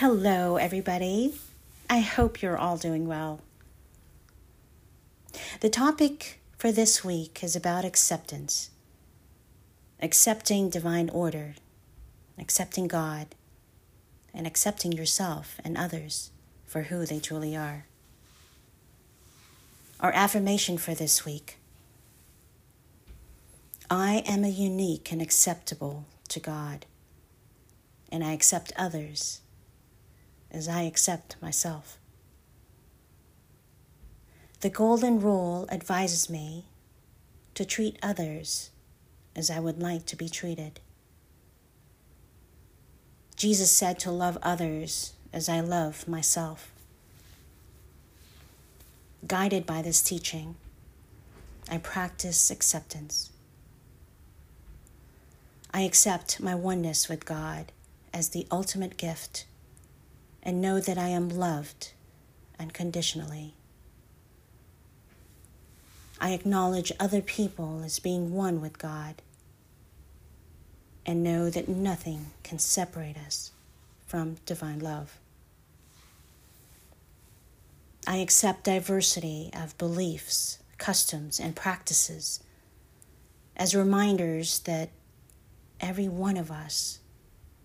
Hello, everybody. I hope you're all doing well. The topic for this week is about acceptance accepting divine order, accepting God, and accepting yourself and others for who they truly are. Our affirmation for this week I am a unique and acceptable to God, and I accept others as I accept myself. The Golden Rule advises me to treat others as I would like to be treated. Jesus said to love others as I love myself. Guided by this teaching, I practice acceptance. I accept my oneness with God as the ultimate gift and know that I am loved unconditionally. I acknowledge other people as being one with God and know that nothing can separate us from divine love. I accept diversity of beliefs, customs, and practices as reminders that every one of us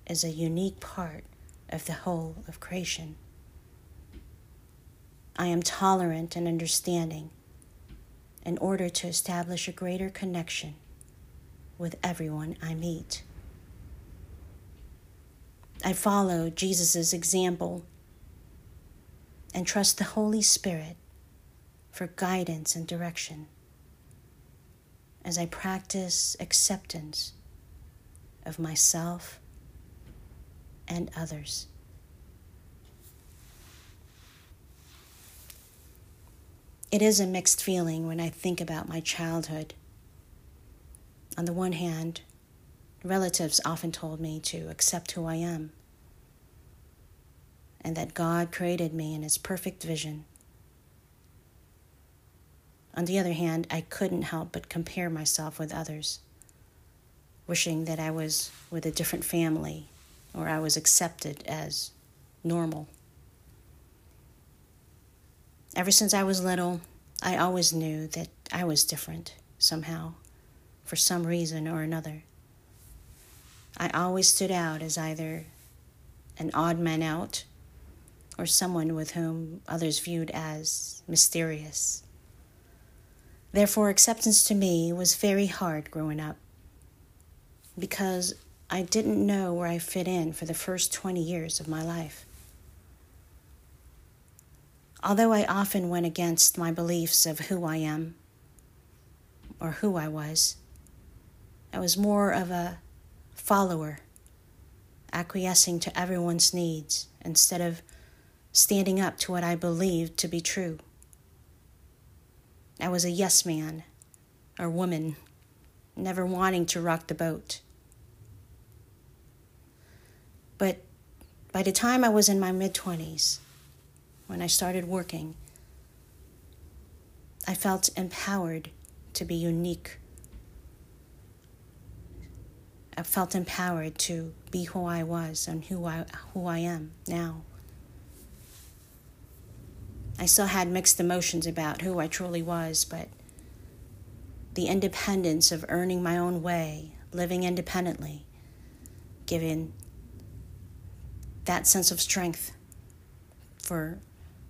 is a unique part of the whole of creation. I am tolerant and understanding in order to establish a greater connection with everyone I meet. I follow Jesus' example and trust the Holy Spirit for guidance and direction as I practice acceptance of myself and others. It is a mixed feeling when I think about my childhood. On the one hand, relatives often told me to accept who I am and that God created me in His perfect vision. On the other hand, I couldn't help but compare myself with others, wishing that I was with a different family or I was accepted as normal. Ever since I was little, I always knew that I was different somehow, for some reason or another. I always stood out as either an odd man out or someone with whom others viewed as mysterious. Therefore, acceptance to me was very hard growing up because I didn't know where I fit in for the first 20 years of my life. Although I often went against my beliefs of who I am or who I was, I was more of a follower, acquiescing to everyone's needs instead of standing up to what I believed to be true. I was a yes man or woman, never wanting to rock the boat. But by the time I was in my mid 20s, when I started working, I felt empowered to be unique. I felt empowered to be who I was and who I, who I am now. I still had mixed emotions about who I truly was, but the independence of earning my own way, living independently, given that sense of strength for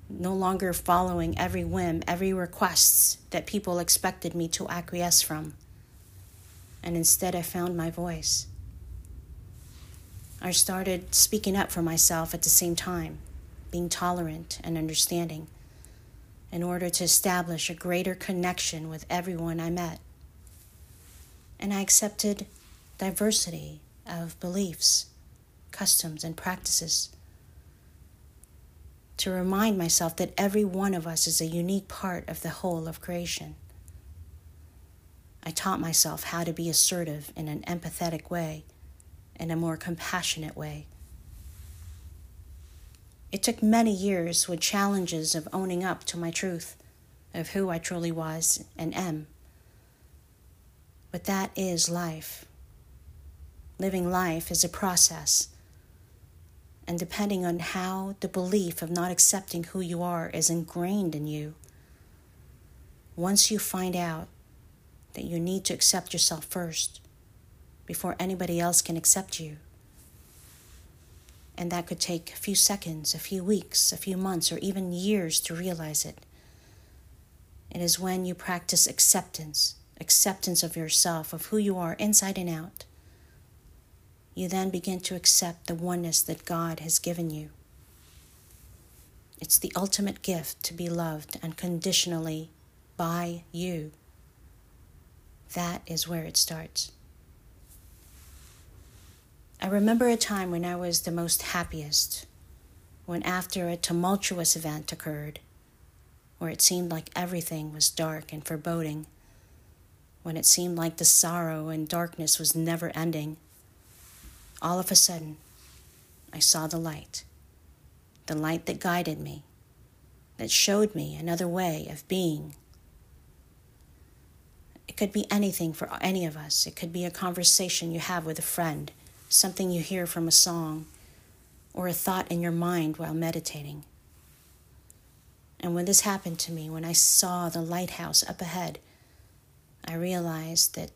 no longer following every whim, every request that people expected me to acquiesce from. And instead, I found my voice. I started speaking up for myself at the same time, being tolerant and understanding, in order to establish a greater connection with everyone I met. And I accepted diversity of beliefs, customs, and practices to remind myself that every one of us is a unique part of the whole of creation. I taught myself how to be assertive in an empathetic way, in a more compassionate way. It took many years with challenges of owning up to my truth, of who I truly was and am. But that is life. Living life is a process And depending on how the belief of not accepting who you are is ingrained in you, once you find out that you need to accept yourself first before anybody else can accept you, and that could take a few seconds, a few weeks, a few months, or even years to realize it. It is when you practice acceptance, acceptance of yourself, of who you are inside and out. You then begin to accept the oneness that God has given you. It's the ultimate gift to be loved unconditionally by you. That is where it starts. I remember a time when I was the most happiest, when after a tumultuous event occurred, where it seemed like everything was dark and foreboding, when it seemed like the sorrow and darkness was never ending, all of a sudden, I saw the light, the light that guided me, that showed me another way of being. It could be anything for any of us. It could be a conversation you have with a friend something you hear from a song, or a thought in your mind while meditating. And when this happened to me, when I saw the lighthouse up ahead, I realized that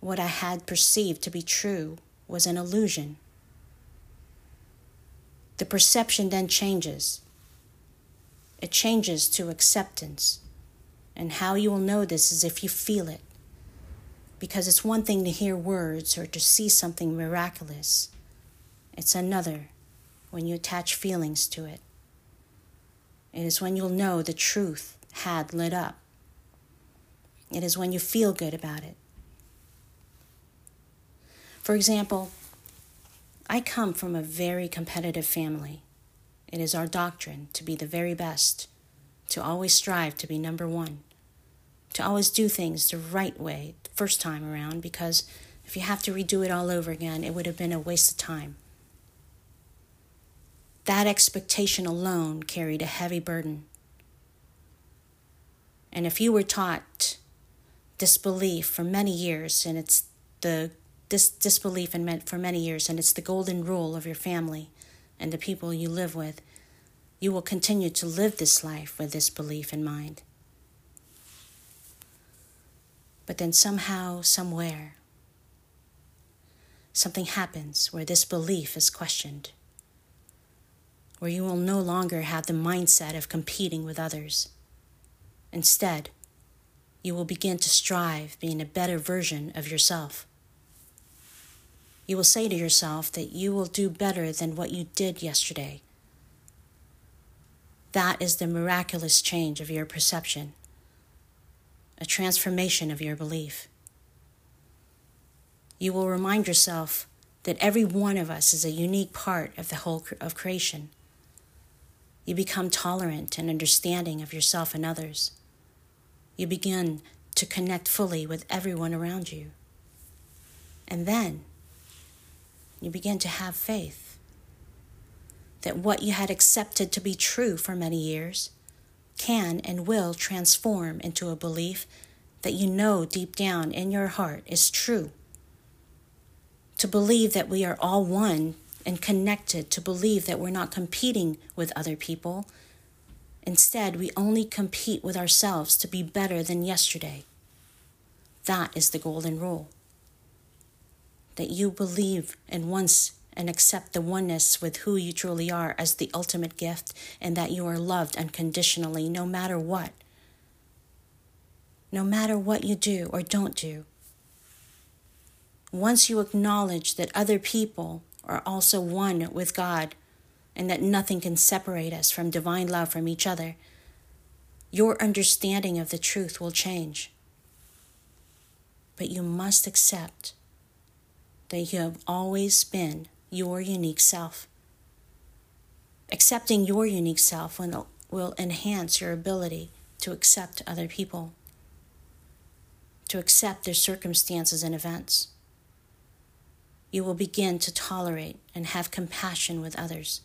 what I had perceived to be true was an illusion. The perception then changes. It changes to acceptance. And how you will know this is if you feel it because it's one thing to hear words or to see something miraculous, it's another when you attach feelings to it. It is when you'll know the truth had lit up. It is when you feel good about it. For example, I come from a very competitive family. It is our doctrine to be the very best, to always strive to be number one to always do things the right way the first time around because if you have to redo it all over again, it would have been a waste of time. That expectation alone carried a heavy burden. And if you were taught disbelief for many years, and it's the dis- disbelief in meant for many years, and it's the golden rule of your family and the people you live with, you will continue to live this life with this belief in mind. But then somehow, somewhere, something happens where this belief is questioned, where you will no longer have the mindset of competing with others. Instead, you will begin to strive being a better version of yourself. You will say to yourself that you will do better than what you did yesterday. That is the miraculous change of your perception a transformation of your belief. You will remind yourself that every one of us is a unique part of the whole of creation. You become tolerant and understanding of yourself and others. You begin to connect fully with everyone around you. And then you begin to have faith that what you had accepted to be true for many years can and will transform into a belief that you know deep down in your heart is true. To believe that we are all one and connected, to believe that we're not competing with other people. Instead, we only compete with ourselves to be better than yesterday. That is the golden rule. That you believe in once and accept the oneness with who you truly are as the ultimate gift, and that you are loved unconditionally no matter what. No matter what you do or don't do. Once you acknowledge that other people are also one with God and that nothing can separate us from divine love from each other, your understanding of the truth will change. But you must accept that you have always been your unique self. Accepting your unique self will, will enhance your ability to accept other people, to accept their circumstances and events. You will begin to tolerate and have compassion with others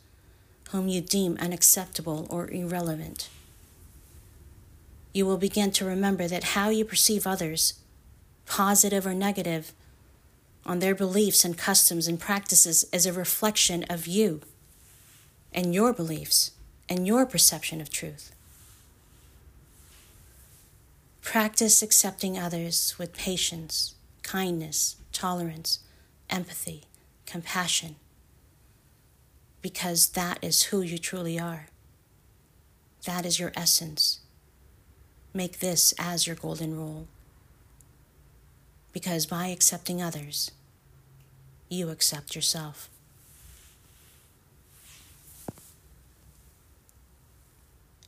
whom you deem unacceptable or irrelevant. You will begin to remember that how you perceive others, positive or negative, on their beliefs and customs and practices as a reflection of you, and your beliefs and your perception of truth. Practice accepting others with patience, kindness, tolerance, empathy, compassion, because that is who you truly are. That is your essence. Make this as your golden rule. Because by accepting others, you accept yourself.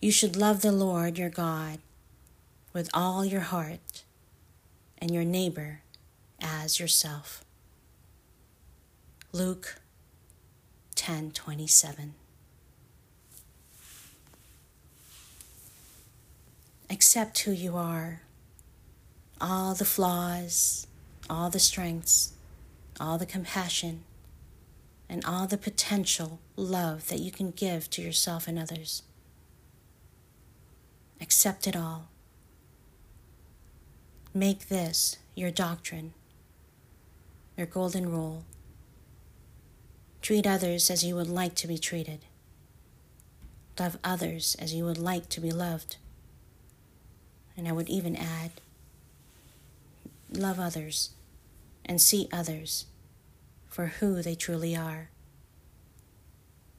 You should love the Lord your God with all your heart and your neighbor as yourself. Luke 10:27 Accept who you are. All the flaws, all the strengths, all the compassion, and all the potential love that you can give to yourself and others. Accept it all. Make this your doctrine, your golden rule. Treat others as you would like to be treated. Love others as you would like to be loved. And I would even add, love others and see others for who they truly are.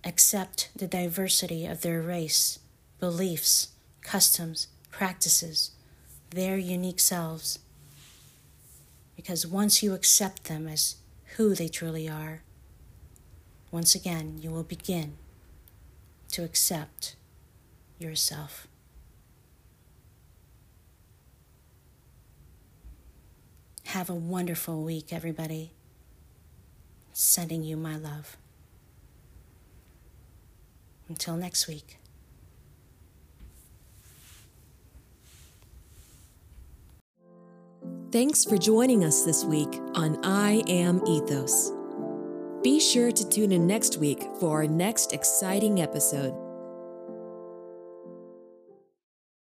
Accept the diversity of their race, beliefs, customs, practices, their unique selves. Because once you accept them as who they truly are, once again you will begin to accept yourself. Have a wonderful week, everybody. Sending you my love. Until next week. Thanks for joining us this week on I Am Ethos. Be sure to tune in next week for our next exciting episode.